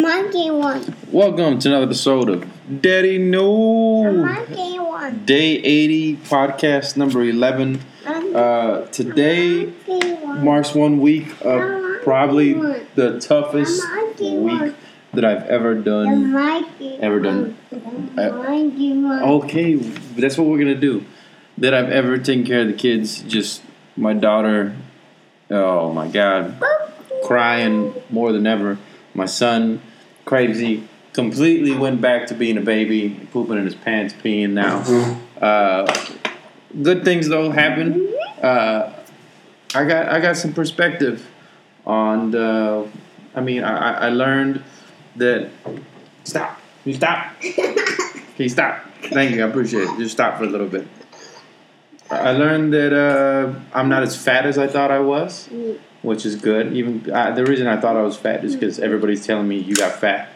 Monkey one. Welcome to another episode of Daddy No. Monkey one. Day 80, podcast number 11. Uh, today marks one week of probably the toughest week that I've ever done. Ever done. one. The monkey one. Okay, that's what we're gonna do. That I've ever taken care of the kids. Just my daughter. Oh my God, crying more than ever. My son, crazy, completely went back to being a baby, pooping in his pants, peeing now. Uh, good things though happen. Uh, I got I got some perspective on the. I mean, I, I- learned that. Stop! You stop! Can you stop? Thank you. I appreciate it. Just stop for a little bit. I learned that uh, I'm not as fat as I thought I was, which is good. Even uh, the reason I thought I was fat is because everybody's telling me you got fat,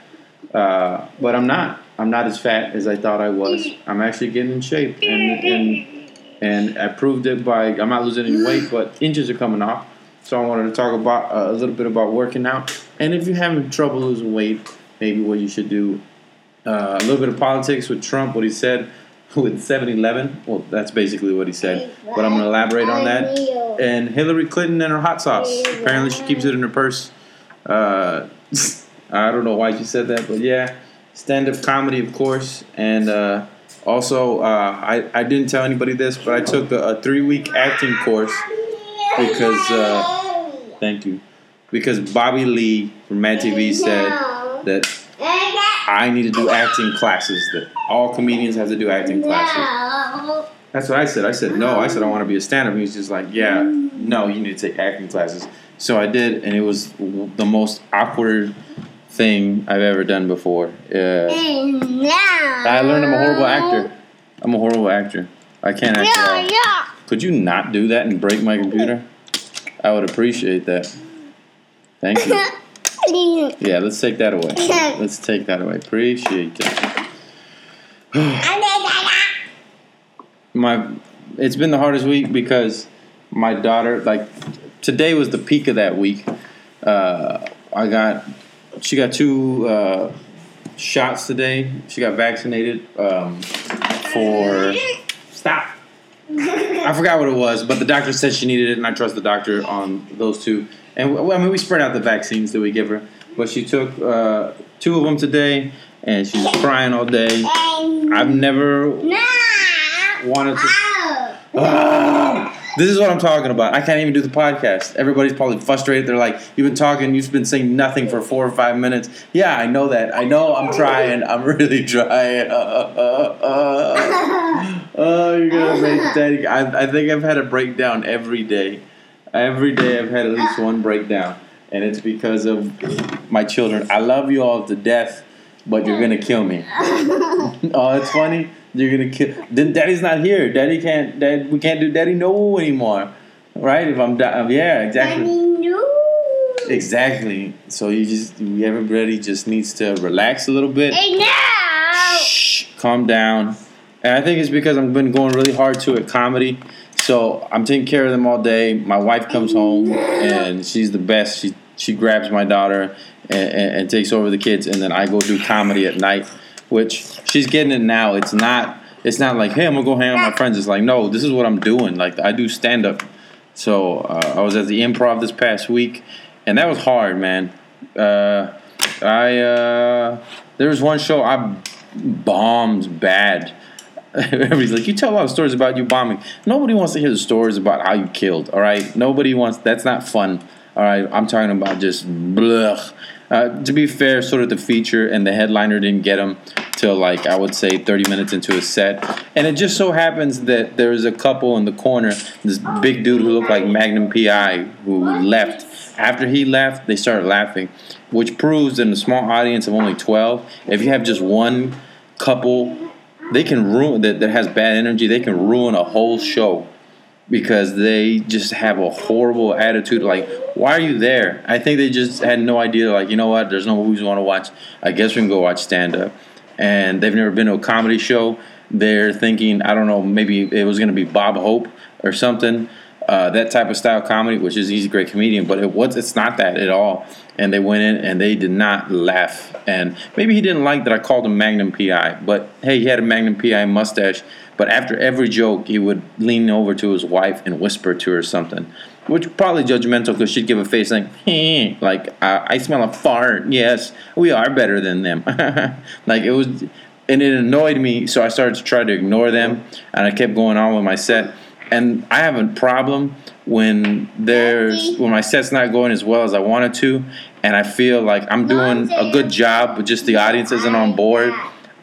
uh, but I'm not. I'm not as fat as I thought I was. I'm actually getting in shape, and and and I proved it by I'm not losing any weight, but inches are coming off. So I wanted to talk about uh, a little bit about working out, and if you're having trouble losing weight, maybe what you should do uh, a little bit of politics with Trump, what he said with 7 Eleven. Well, that's basically what he said. But I'm going to elaborate on that. And Hillary Clinton and her hot sauce. Apparently, she keeps it in her purse. Uh, I don't know why she said that, but yeah. Stand up comedy, of course. And uh, also, uh, I, I didn't tell anybody this, but I took a, a three week acting course because, uh, thank you, because Bobby Lee from Mad TV said that I need to do acting classes. That all comedians have to do acting classes. That's what I said. I said no. I said I want to be a stand-up. He was just like, yeah, no, you need to take acting classes. So I did, and it was the most awkward thing I've ever done before. Uh, I learned I'm a horrible actor. I'm a horrible actor. I can't act at all. Yeah, yeah. Could you not do that and break my computer? I would appreciate that. Thank you. Yeah, let's take that away. Let's take that away. Appreciate that. my it's been the hardest week because my daughter like today was the peak of that week uh, i got she got two uh, shots today she got vaccinated um, for stop i forgot what it was but the doctor said she needed it and i trust the doctor on those two and i mean we spread out the vaccines that we give her but she took uh, two of them today and she's crying all day i've never wanted to Ah, this is what I'm talking about. I can't even do the podcast. Everybody's probably frustrated. They're like, "You've been talking. You've been saying nothing for four or five minutes." Yeah, I know that. I know. I'm trying. I'm really trying. Uh, uh, uh. Oh, you're gonna make daddy. I, I think I've had a breakdown every day. Every day I've had at least one breakdown, and it's because of my children. I love you all to death, but you're gonna kill me. oh, it's funny. You're gonna kill. Then Daddy's not here. Daddy can't. Dad, we can't do Daddy no anymore, right? If I'm, di- yeah, exactly, Daddy no. exactly. So you just, everybody just needs to relax a little bit. Hey now. Shh, calm down. And I think it's because I've been going really hard to at comedy. So I'm taking care of them all day. My wife comes home and she's the best. She she grabs my daughter and, and, and takes over the kids, and then I go do comedy at night, which she's getting it now. It's not it's not like hey I'm gonna go hang out with my friends. It's like no, this is what I'm doing. Like I do stand up. So uh, I was at the improv this past week, and that was hard, man. Uh, I uh, there was one show I bombed bad. Everybody's like, you tell a lot of stories about you bombing. Nobody wants to hear the stories about how you killed. All right, nobody wants. That's not fun. All right, I'm talking about just blech. Uh, to be fair, sort of the feature and the headliner didn't get him till like I would say 30 minutes into a set, and it just so happens that there was a couple in the corner. This big dude who looked like Magnum PI who left. After he left, they started laughing, which proves in a small audience of only 12, if you have just one couple, they can ruin that, that has bad energy. They can ruin a whole show because they just have a horrible attitude. Like, why are you there? I think they just had no idea. Like, you know what? There's no movies we want to watch. I guess we can go watch stand up. And they've never been to a comedy show. They're thinking, I don't know, maybe it was going to be Bob Hope or something. Uh, that type of style comedy, which is he's a great comedian, but it was it's not that at all. And they went in and they did not laugh. And maybe he didn't like that I called him Magnum PI, but hey, he had a Magnum PI mustache. But after every joke, he would lean over to his wife and whisper to her something, which probably judgmental because she'd give a face like, "Hey," like I, I smell a fart. Yes, we are better than them. like it was, and it annoyed me. So I started to try to ignore them, and I kept going on with my set. And I have a problem when there's when my set's not going as well as I wanted to, and I feel like I'm doing a good job, but just the audience isn't on board.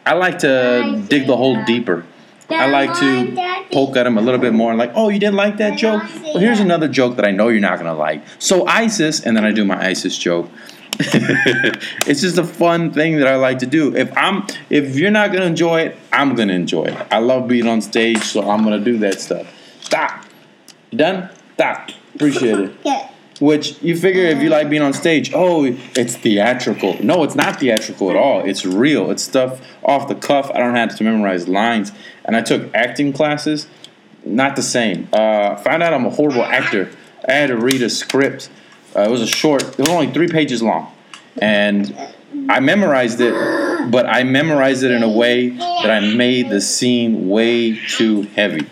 I like to dig the hole deeper. I like to poke at them a little bit more, like, oh, you didn't like that joke? Well, here's another joke that I know you're not gonna like. So ISIS, and then I do my ISIS joke. it's just a fun thing that I like to do. If I'm, if you're not gonna enjoy it, I'm gonna enjoy it. I love being on stage, so I'm gonna do that stuff. Stop. You done? Stop. Appreciate it. Yeah. Which you figure if you like being on stage, oh, it's theatrical. No, it's not theatrical at all. It's real. It's stuff off the cuff. I don't have to memorize lines. And I took acting classes. Not the same. Uh, found out I'm a horrible actor. I had to read a script. Uh, it was a short. It was only three pages long, and I memorized it. But I memorized it in a way that I made the scene way too heavy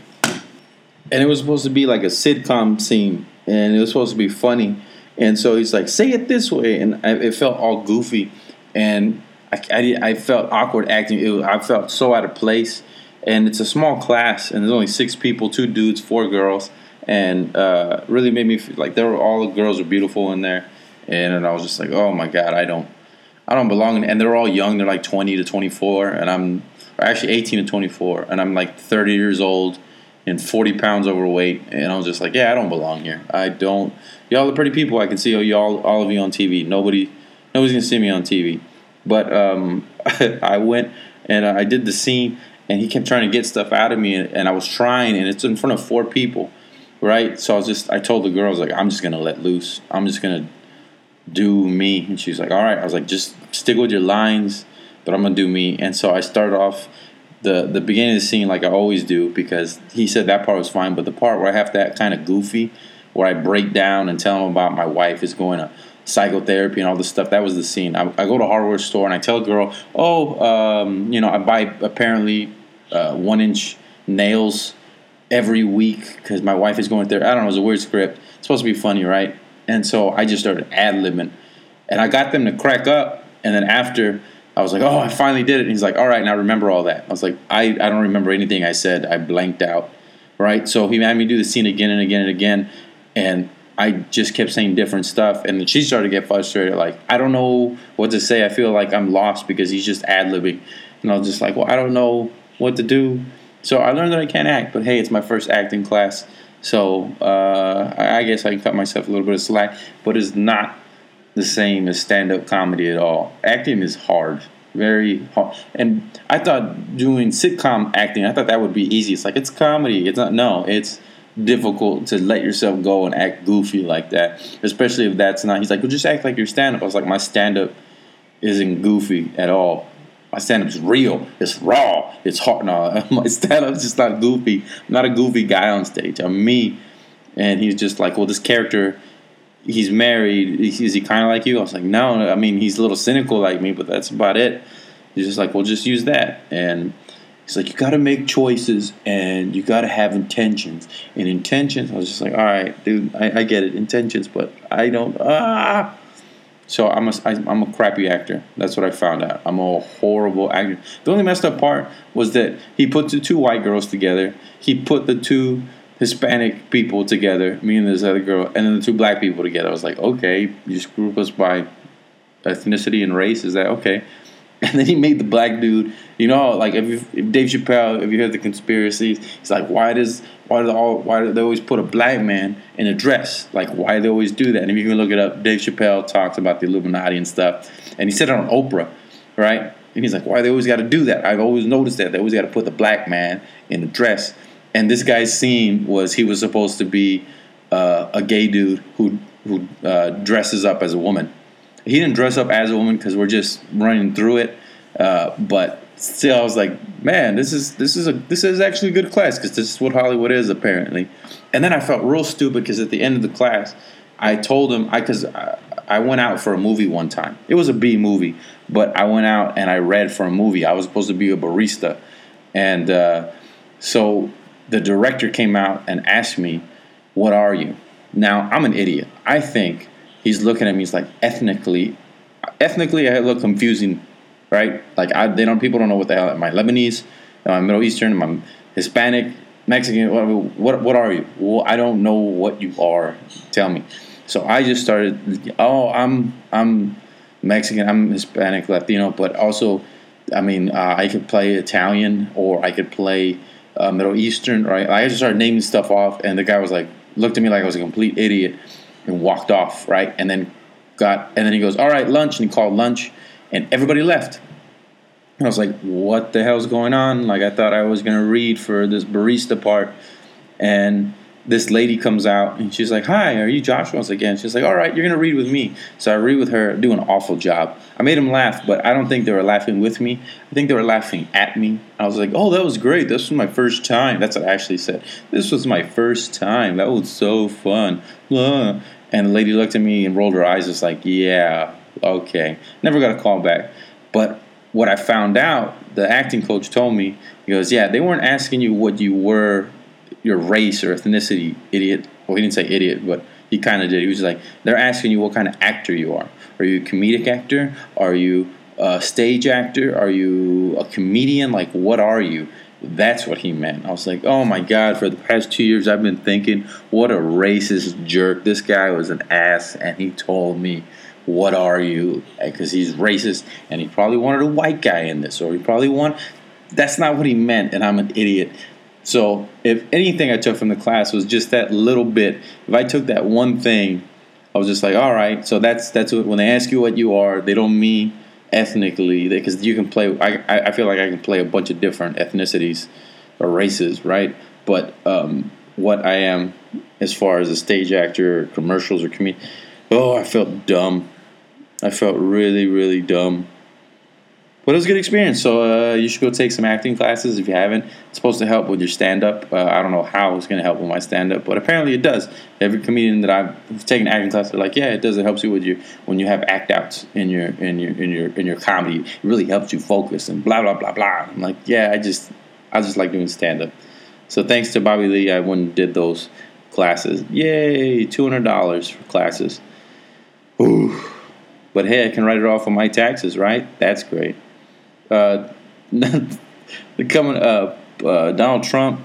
and it was supposed to be like a sitcom scene, and it was supposed to be funny. And so he's like, "Say it this way," and I, it felt all goofy, and I, I, I felt awkward acting. It, I felt so out of place. And it's a small class, and there's only six people, two dudes, four girls, and uh, really made me feel like they were all the girls were beautiful in there, and, and I was just like, "Oh my god, I don't, I don't belong." And they're all young; they're like 20 to 24, and I'm actually 18 to 24, and I'm like 30 years old and 40 pounds overweight. And I was just like, yeah, I don't belong here. I don't. Y'all are pretty people. I can see y'all, all of you on TV. Nobody, nobody's gonna see me on TV. But um, I went and I did the scene, and he kept trying to get stuff out of me, and, and I was trying, and it's in front of four people, right? So I was just, I told the girls like, I'm just gonna let loose. I'm just gonna do me. And she's like, all right. I was like, just stick with your lines, but I'm gonna do me. And so I started off the the beginning of the scene like I always do because he said that part was fine, but the part where I have that kind of goofy, where I break down and tell him about my wife is going to psychotherapy and all this stuff. That was the scene. I, I go to a hardware store and I tell a girl, oh, um, you know, I buy apparently uh, one inch nails every week because my wife is going there. I don't know. It was a weird script. It's supposed to be funny, right? And so I just started ad libbing, and I got them to crack up. And then after I was like, oh, I finally did it. And he's like, all right, now remember all that. I was like, I, I don't remember anything I said. I blanked out. Right. So he had me do the scene again and again and again. And I just kept saying different stuff. And then she started to get frustrated. Like, I don't know what to say. I feel like I'm lost because he's just ad libbing. And I was just like, well, I don't know what to do. So I learned that I can't act. But hey, it's my first acting class. So uh, I guess I can cut myself a little bit of slack. But it's not the same as stand up comedy at all. Acting is hard, very hard. And I thought doing sitcom acting, I thought that would be easy. It's like it's comedy. It's not. No, it's difficult to let yourself go and act goofy like that, especially if that's not. He's like, well, just act like your stand up. I was like, my stand up isn't goofy at all. My stand up's real. It's raw. It's hard. No, my stand up's just not goofy. I'm not a goofy guy on stage. I'm me. And he's just like, well, this character he's married. Is he kind of like you? I was like, no. I mean, he's a little cynical like me, but that's about it. He's just like, well, just use that. And he's like, you got to make choices and you got to have intentions. And intentions, I was just like, all right, dude, I, I get it, intentions, but I don't. Ah. So I'm a, I'm a crappy actor. That's what I found out. I'm a horrible actor. The only messed up part was that he put the two white girls together. He put the two Hispanic people together, me and this other girl, and then the two black people together. I was like, okay, you just group us by ethnicity and race. Is that okay? And then he made the black dude. You know, like if, you, if Dave Chappelle, if you heard the conspiracies, he's like, why does why do all why do they always put a black man in a dress? Like why do they always do that? And if you can look it up, Dave Chappelle talks about the Illuminati and stuff, and he said it on Oprah, right? And he's like, why they always got to do that? I've always noticed that they always got to put the black man in a dress and this guy's scene was he was supposed to be uh, a gay dude who who uh, dresses up as a woman. He didn't dress up as a woman because we're just running through it. Uh, but still, I was like, man, this is this is a this is actually a good class because this is what Hollywood is apparently. And then I felt real stupid because at the end of the class, I told him I because I, I went out for a movie one time. It was a B movie, but I went out and I read for a movie. I was supposed to be a barista, and uh, so the director came out and asked me, "What are you?" Now I'm an idiot. I think he's looking at me. He's like ethnically, ethnically I look confusing, right? Like I, they don't people don't know what the hell am I Lebanese, am I Middle Eastern, am I Hispanic, Mexican? What what, what are you? Well, I don't know what you are. Tell me. So I just started. Oh, I'm I'm Mexican. I'm Hispanic, Latino, but also, I mean, uh, I could play Italian or I could play uh, Middle Eastern. Right? I just started naming stuff off, and the guy was like, looked at me like I was a complete idiot, and walked off. Right? And then got, and then he goes, "All right, lunch," and he called lunch, and everybody left. And I was like, "What the hell's going on?" Like I thought I was gonna read for this barista part, and this lady comes out and she's like, "Hi, are you Joshua?" I was like, "Yeah." She's like, "All right, you're gonna read with me." So I read with her, do an awful job. I made them laugh, but I don't think they were laughing with me. I think they were laughing at me. I was like, "Oh, that was great. This was my first time." That's what I actually said. This was my first time. That was so fun. And the lady looked at me and rolled her eyes, just like, "Yeah, okay." Never got a call back, but what I found out, the acting coach told me, he goes, "Yeah, they weren't asking you what you were your race or ethnicity, idiot. Well, he didn't say idiot, but he kind of did. He was like, they're asking you what kind of actor you are. Are you a comedic actor? Are you a stage actor? Are you a comedian? Like, what are you? That's what he meant. I was like, oh my God, for the past two years, I've been thinking, what a racist jerk. This guy was an ass, and he told me, what are you? Because he's racist, and he probably wanted a white guy in this, or he probably want. That's not what he meant, and I'm an idiot. So if anything I took from the class was just that little bit, if I took that one thing, I was just like, all right. So that's that's what, when they ask you what you are, they don't mean ethnically because you can play. I I feel like I can play a bunch of different ethnicities or races, right? But um, what I am as far as a stage actor, or commercials, or comedian, oh, I felt dumb. I felt really, really dumb. But it was a good experience. So uh, you should go take some acting classes if you haven't. It's supposed to help with your stand up. Uh, I don't know how it's going to help with my stand up, but apparently it does. Every comedian that I've taken acting classes, they're like, yeah, it does. It helps you with your when you have act outs in your in your in your in your comedy. It really helps you focus and blah blah blah blah. I'm like, yeah, I just I just like doing stand up. So thanks to Bobby Lee, I went and did those classes. Yay, two hundred dollars for classes. Ooh. But hey, I can write it off on my taxes, right? That's great uh, coming up, uh, Donald Trump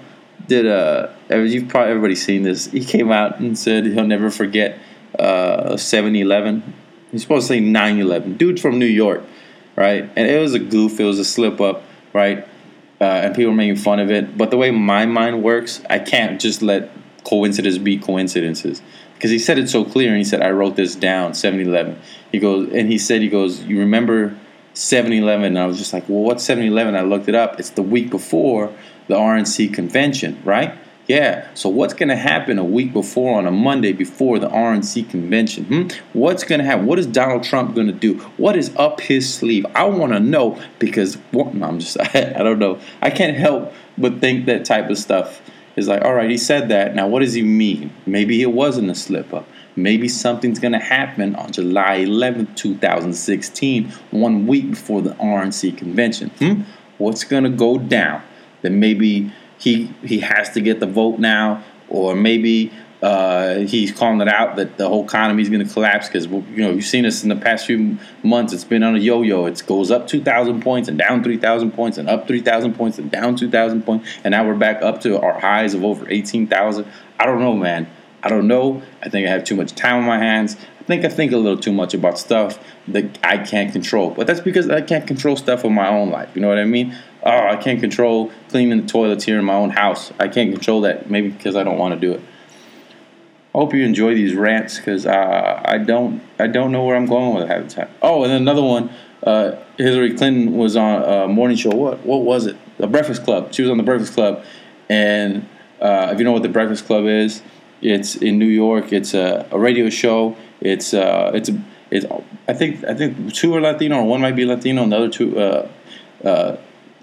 did a. You've probably everybody's seen this. He came out and said he'll never forget uh, 7-Eleven. He's supposed to say 9-11. Dude from New York, right? And it was a goof. It was a slip up, right? Uh, and people were making fun of it. But the way my mind works, I can't just let coincidences be coincidences because he said it so clear. And he said, "I wrote this down." 7-Eleven. He goes, and he said, "He goes, you remember." 7-Eleven. And I was just like, well, what's 7-Eleven? I looked it up. It's the week before the RNC convention, right? Yeah. So what's going to happen a week before on a Monday before the RNC convention? Hmm? What's going to happen? What is Donald Trump going to do? What is up his sleeve? I want to know because well, no, I'm just I, I don't know. I can't help but think that type of stuff is like, all right, he said that. Now what does he mean? Maybe it wasn't a slip up. Maybe something's going to happen on July 11th, 2016, one week before the RNC convention. Hmm? What's going to go down? That maybe he he has to get the vote now, or maybe uh, he's calling it out that the whole economy is going to collapse because you know you've seen this in the past few months. It's been on a yo-yo. It goes up two thousand points and down three thousand points and up three thousand points and down two thousand points, and now we're back up to our highs of over eighteen thousand. I don't know, man. I don't know. I think I have too much time on my hands. I think I think a little too much about stuff that I can't control. But that's because I can't control stuff in my own life. You know what I mean? Oh, I can't control cleaning the toilets here in my own house. I can't control that. Maybe because I don't want to do it. I hope you enjoy these rants because uh, I don't I don't know where I'm going with it half the time. Oh, and another one. Uh, Hillary Clinton was on a morning show. What what was it? The Breakfast Club. She was on the Breakfast Club, and Uh, if you know what the Breakfast Club is, it's in New York. It's a, a radio show. It's uh, it's it's I think I think two are Latino or one might be Latino and the other two uh, uh,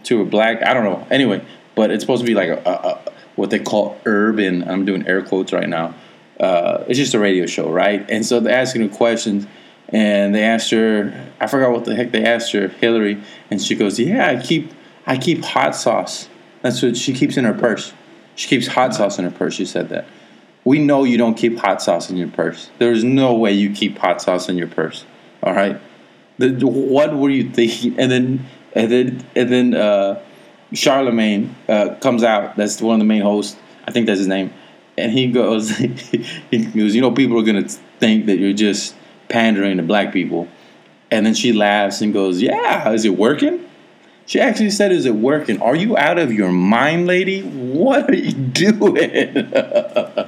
two are black. I don't know. Anyway, but it's supposed to be like a, a, a what they call urban. I'm doing air quotes right now. Uh, it's just a radio show, right? And so they're asking her questions, and they asked her. I forgot what the heck they asked her, Hillary, and she goes, "Yeah, I keep I keep hot sauce. That's what she keeps in her purse. She keeps hot sauce in her purse." She said that. We know you don't keep hot sauce in your purse. There's no way you keep hot sauce in your purse. All right. The, what were you thinking? And then and then and then uh, Charlamagne uh, comes out. That's one of the main hosts. I think that's his name. And he goes, he goes, you know, people are gonna think that you're just pandering to black people. And then she laughs and goes, "Yeah, is it working?" She actually said, "Is it working? Are you out of your mind, lady? What are you doing?"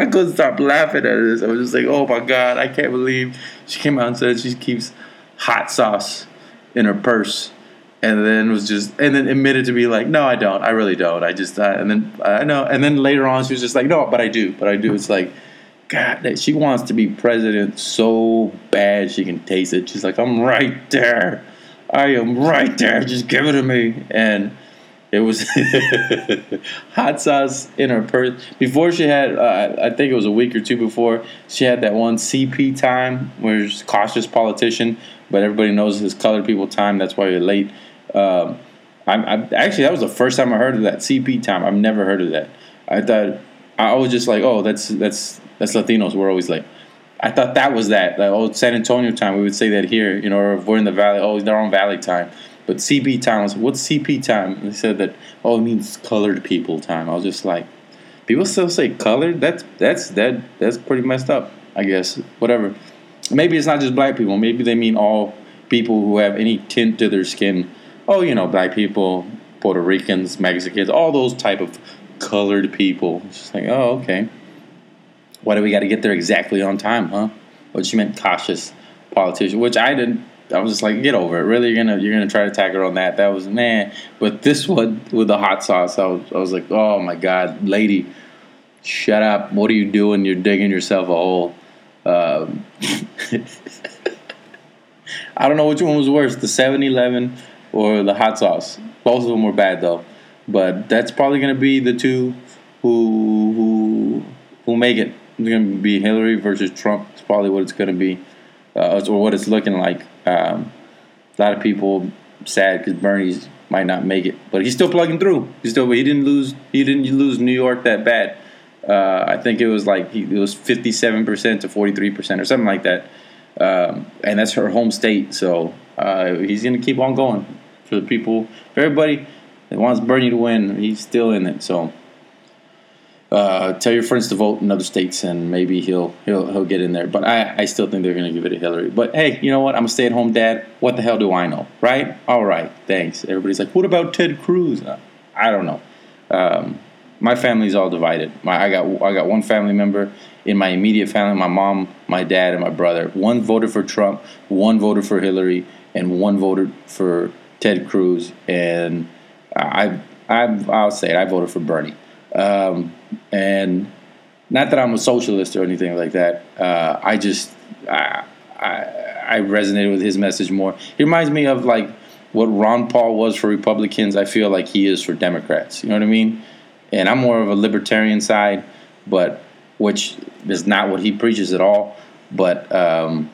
I couldn't stop laughing at this. I was just like, "Oh my god, I can't believe she came out and said she keeps hot sauce in her purse." And then was just, and then admitted to be like, no, I don't. I really don't. I just, and then I know. And then later on, she was just like, no, but I do. But I do. It's like, God, that she wants to be president so bad she can taste it. She's like, I'm right there. I am right there. Just give it to me. And it was hot sauce in her purse. Before she had, uh, I think it was a week or two before, she had that one CP time where she's cautious politician, but everybody knows his colored people time. That's why you're late. Um, I, I actually that was the first time I heard of that CP time. I've never heard of that. I thought I was just like, oh, that's that's that's Latinos. We're always late. I thought that was that. Like, oh, San Antonio time. We would say that here, you know, or we're in the valley. Oh, they're on valley time. But CP time was what's CP time? And they said that oh, it means colored people time. I was just like, people still say colored. That's that's that that's pretty messed up. I guess whatever. Maybe it's not just black people. Maybe they mean all people who have any tint to their skin. Oh, you know, black people, Puerto Ricans, Mexicans, all those type of colored people. It's just like, oh, okay. Why do we got to get there exactly on time, huh? But she meant cautious politician, which I didn't. I was just like, get over it. Really, you're gonna you're gonna try to attack her on that? That was man. But this one with the hot sauce, I was I was like, oh my god, lady, shut up. What are you doing? You're digging yourself a hole. Um, I don't know which one was worse, the 7-Eleven or the hot sauce. Both of them were bad though. But that's probably gonna be the two who who who make it. It's gonna be Hillary versus Trump. It's probably what it's gonna be, uh, or what it's looking like. Um, a lot of people sad because Bernie's might not make it, but he's still plugging through. He's still he didn't lose he didn't lose New York that bad. Uh, I think it was like he, it was fifty seven percent to forty three percent or something like that, um, and that's her home state. So uh, he's gonna keep on going for the people, for everybody that wants Bernie to win. He's still in it. So uh, tell your friends to vote in other states, and maybe he'll he'll he'll get in there. But I, I still think they're going to give it to Hillary. But hey, you know what? I'm a stay at home dad. What the hell do I know, right? All right, thanks. Everybody's like, what about Ted Cruz? Uh, I don't know. Um, my family's all divided. My, I got I got one family member in my immediate family: my mom, my dad, and my brother. One voted for Trump, one voted for Hillary, and one voted for Ted Cruz. And I I I'll say it. I voted for Bernie. Um, and not that I'm a socialist or anything like that. Uh, I just I, I, I resonated with his message more. He reminds me of like what Ron Paul was for Republicans. I feel like he is for Democrats. You know what I mean? And I'm more of a libertarian side, but which is not what he preaches at all. But um,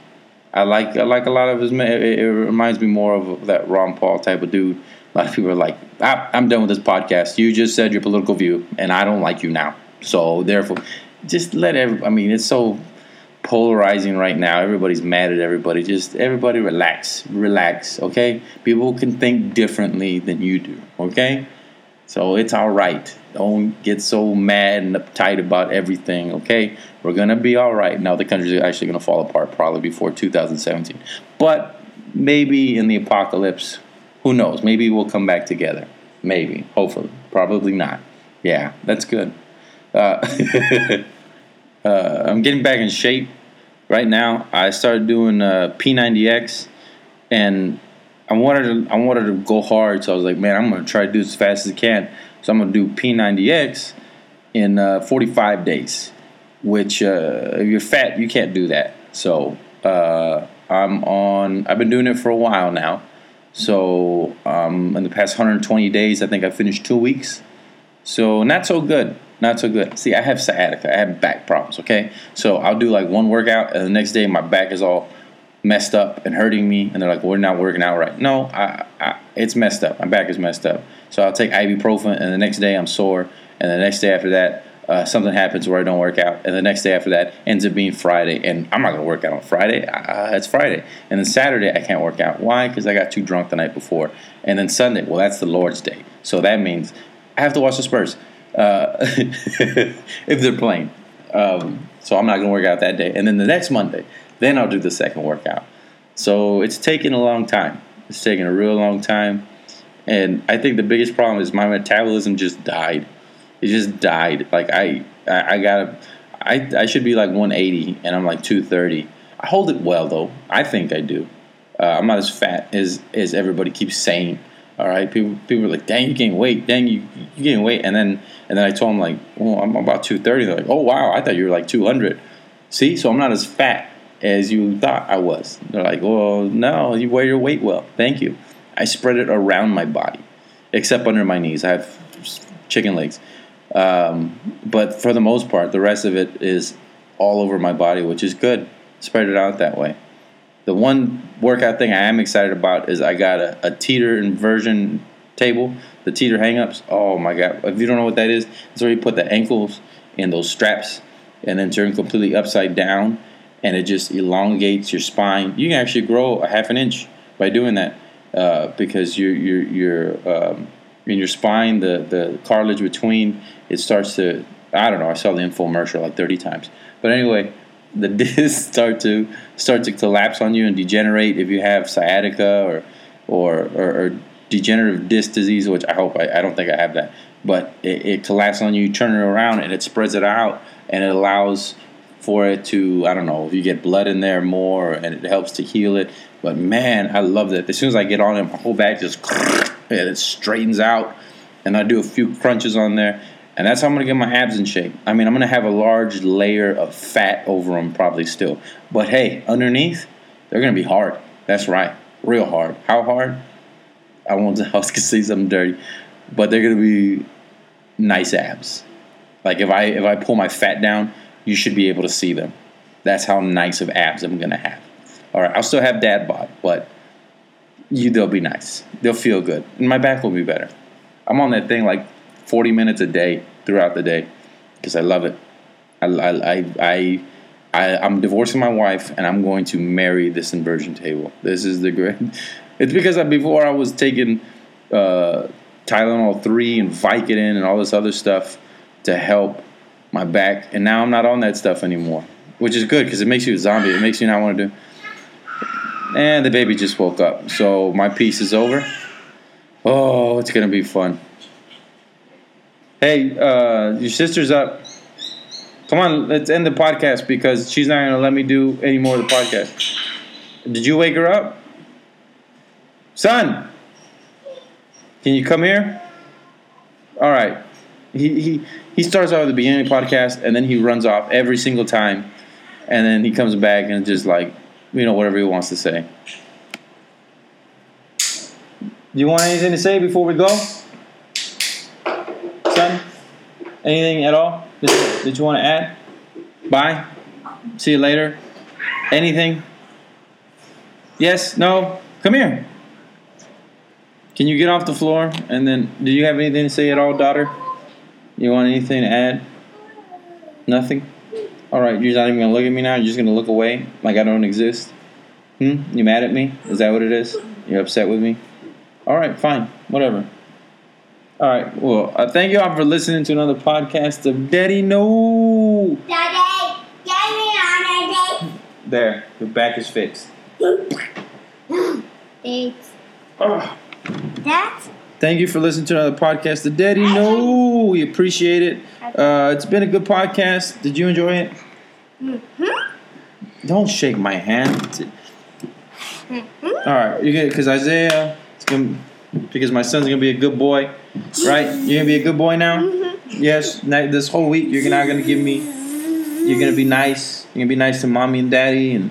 I like I like a lot of his. It, it reminds me more of that Ron Paul type of dude. A lot of people are like, "I'm done with this podcast. You just said your political view, and I don't like you now." So therefore, just let every. I mean, it's so polarizing right now. Everybody's mad at everybody. Just everybody relax, relax. Okay, people can think differently than you do. Okay, so it's all right. Don't get so mad and uptight about everything. Okay, we're gonna be all right. Now the country's actually gonna fall apart probably before 2017, but maybe in the apocalypse, who knows? Maybe we'll come back together. Maybe, hopefully, probably not. Yeah, that's good. Uh, uh, I'm getting back in shape right now. I started doing uh, P90X, and I wanted to I wanted to go hard. So I was like, man, I'm gonna try to do this as fast as I can. So I'm gonna do P90X in uh, 45 days. Which, uh, if you're fat, you can't do that. So uh, I'm on. I've been doing it for a while now. So um, in the past 120 days, I think I finished two weeks. So not so good. Not so good. See, I have sciatica. I have back problems. Okay, so I'll do like one workout, and the next day my back is all messed up and hurting me, and they're like, "We're not working out right." No, I, I, it's messed up. My back is messed up. So I'll take ibuprofen, and the next day I'm sore, and the next day after that. Uh, something happens where I don't work out, and the next day after that ends up being Friday, and I'm not gonna work out on Friday. Uh, it's Friday, and then Saturday I can't work out. Why? Because I got too drunk the night before, and then Sunday, well, that's the Lord's Day, so that means I have to watch the Spurs uh, if they're playing. Um, so I'm not to work out that day. And then the next Monday, then I'll do the second workout. So it's taken a long time. It's taken a real long time. And I think the biggest problem is my metabolism just died. It just died. Like I, I, I gotta, I, I should be like 180 and I'm like 230. I hold it well though. I think I do. Uh, I'm not as fat as as everybody keeps saying. All right, people people are like, "Dang, you gain weight. Dang, you you gain weight." And then and then I told them like, "Well, I'm about 230." They're like, "Oh wow, I thought you were like 200." See, so I'm not as fat as you thought I was. They're like, "Well, no, you wear your weight well. Thank you." I spread it around my body, except under my knees. I have chicken legs, um, but for the most part, the rest of it is all over my body, which is good. Spread it out that way. The one workout thing I am excited about is I got a, a teeter inversion table, the teeter hang-ups. Oh my god! If you don't know what that is, it's where you put the ankles in those straps and then turn completely upside down, and it just elongates your spine. You can actually grow a half an inch by doing that uh, because your your your um, in your spine, the the cartilage between it starts to. I don't know. I saw the infomercial like 30 times, but anyway the discs start to start to collapse on you and degenerate if you have sciatica or or, or, or degenerative disc disease, which I hope I, I don't think I have that, but it, it collapses on you, you turn it around and it spreads it out and it allows for it to I don't know if you get blood in there more and it helps to heal it. But man, I love that. As soon as I get on it, my whole back just and it straightens out, and I do a few crunches on there and that's how I'm gonna get my abs in shape. I mean, I'm gonna have a large layer of fat over them probably still, but hey, underneath they're gonna be hard. That's right, real hard. How hard? I won't. I was gonna say something dirty, but they're gonna be nice abs. Like if I if I pull my fat down, you should be able to see them. That's how nice of abs I'm gonna have. All right, I'll still have dad bod, but you they'll be nice. They'll feel good, and my back will be better. I'm on that thing like 40 minutes a day throughout the day because I love it. I, I, I, I, I'm divorcing my wife and I'm going to marry this inversion table. This is the great. It's because I, before I was taking uh, Tylenol 3 and Vicodin and all this other stuff to help my back, and now I'm not on that stuff anymore, which is good because it makes you a zombie. It makes you not want to do. And the baby just woke up, so my peace is over. Oh, it's gonna be fun. Hey, uh, your sister's up. Come on, let's end the podcast because she's not gonna let me do any more of the podcast. Did you wake her up? Son, can you come here? All right. He, he, he starts out at the beginning of the podcast and then he runs off every single time. And then he comes back and just like, you know, whatever he wants to say. Do you want anything to say before we go? Son? Anything at all that you want to add? Bye. See you later. Anything? Yes? No? Come here. Can you get off the floor? And then, do you have anything to say at all, daughter? You want anything to add? Nothing? All right, you're not even gonna look at me now. You're just gonna look away like I don't exist. Hmm? You mad at me? Is that what it is? You're upset with me? All right, fine, whatever. All right, well, uh, thank you all for listening to another podcast of Daddy No. Daddy, Daddy, on There, your back is fixed. Thanks. That's Thank you for listening to another podcast of Daddy No. We appreciate it. Uh, it's been a good podcast. Did you enjoy it? Mm-hmm. Don't shake my hand. Mm-hmm. All right, you get because Isaiah, it's gonna, because my son's gonna be a good boy, right? You're gonna be a good boy now. Mm-hmm. Yes, ni- this whole week you're not gonna give me. You're gonna be nice. You're gonna be nice to mommy and daddy, and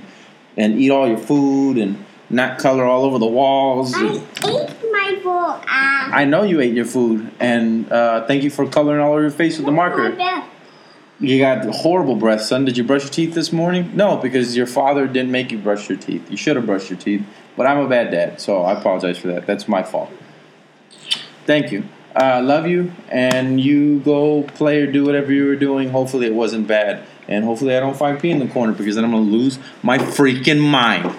and eat all your food and not color all over the walls. I ate I know you ate your food, and uh, thank you for coloring all over your face with the marker. You got horrible breath, son. Did you brush your teeth this morning? No, because your father didn't make you brush your teeth. You should have brushed your teeth. But I'm a bad dad, so I apologize for that. That's my fault. Thank you. Uh, love you, and you go play or do whatever you were doing. Hopefully, it wasn't bad, and hopefully, I don't find pee in the corner because then I'm gonna lose my freaking mind.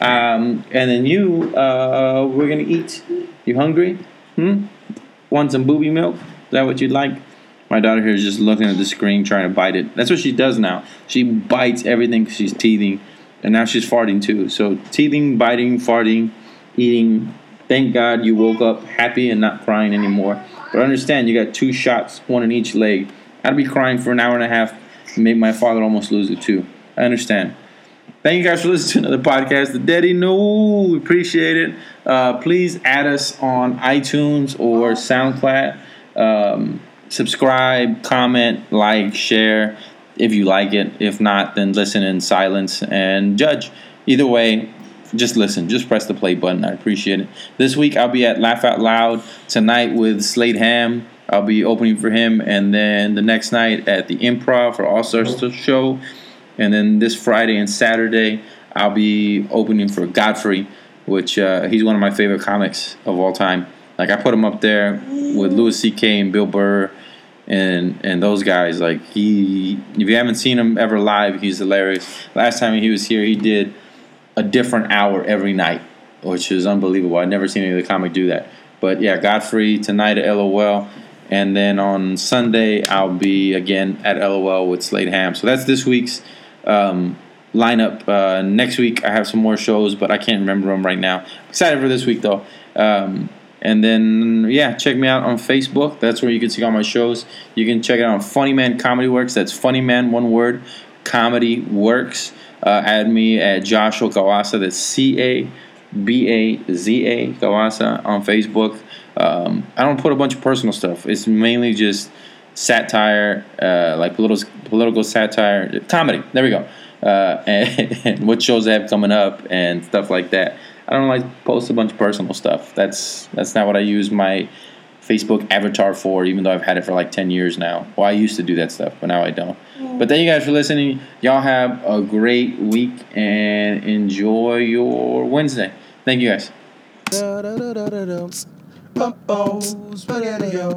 Um, and then you, uh, we're gonna eat. You hungry? Hmm. Want some booby milk? Is that what you'd like? My daughter here is just looking at the screen trying to bite it. That's what she does now. She bites everything she's teething, and now she's farting too. So teething, biting, farting, eating. Thank God you woke up happy and not crying anymore. But understand, you got two shots, one in each leg. I'd be crying for an hour and a half, make my father almost lose it too. I understand. Thank you guys for listening to another podcast. The Daddy No, we appreciate it. Uh, please add us on iTunes or SoundCloud. Um, subscribe, comment, like, share if you like it. If not, then listen in silence and judge. Either way, just listen. Just press the play button. I appreciate it. This week I'll be at Laugh Out Loud tonight with Slade Ham. I'll be opening for him, and then the next night at the Improv for All Stars Show. And then this Friday and Saturday, I'll be opening for Godfrey, which uh, he's one of my favorite comics of all time. Like I put him up there with Louis C.K. and Bill Burr, and and those guys. Like he, if you haven't seen him ever live, he's hilarious. Last time he was here, he did a different hour every night, which is unbelievable. I've never seen any other comic do that. But yeah, Godfrey tonight at LOL. And then on Sunday, I'll be again at LOL with Slade Ham. So that's this week's um, lineup. Uh, next week, I have some more shows, but I can't remember them right now. Excited for this week, though. Um, and then, yeah, check me out on Facebook. That's where you can see all my shows. You can check it out on Funny Man Comedy Works. That's Funny Man, one word, Comedy Works. Uh, add me at Joshua Cabaza. That's C A B A Z A Cabaza on Facebook. Um, I don't put a bunch of personal stuff. It's mainly just satire, uh, like political political satire, comedy. There we go. Uh, and, and what shows I have coming up and stuff like that. I don't like post a bunch of personal stuff. That's that's not what I use my Facebook avatar for. Even though I've had it for like ten years now. Well, I used to do that stuff, but now I don't. But thank you guys for listening. Y'all have a great week and enjoy your Wednesday. Thank you guys. Uh-oh, spaghetti-o.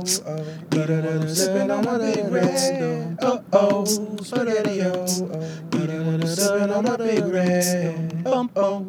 Eating sipping on my big red. Uh-oh, spaghetti-o. Eating sipping on my big red. Uh-oh.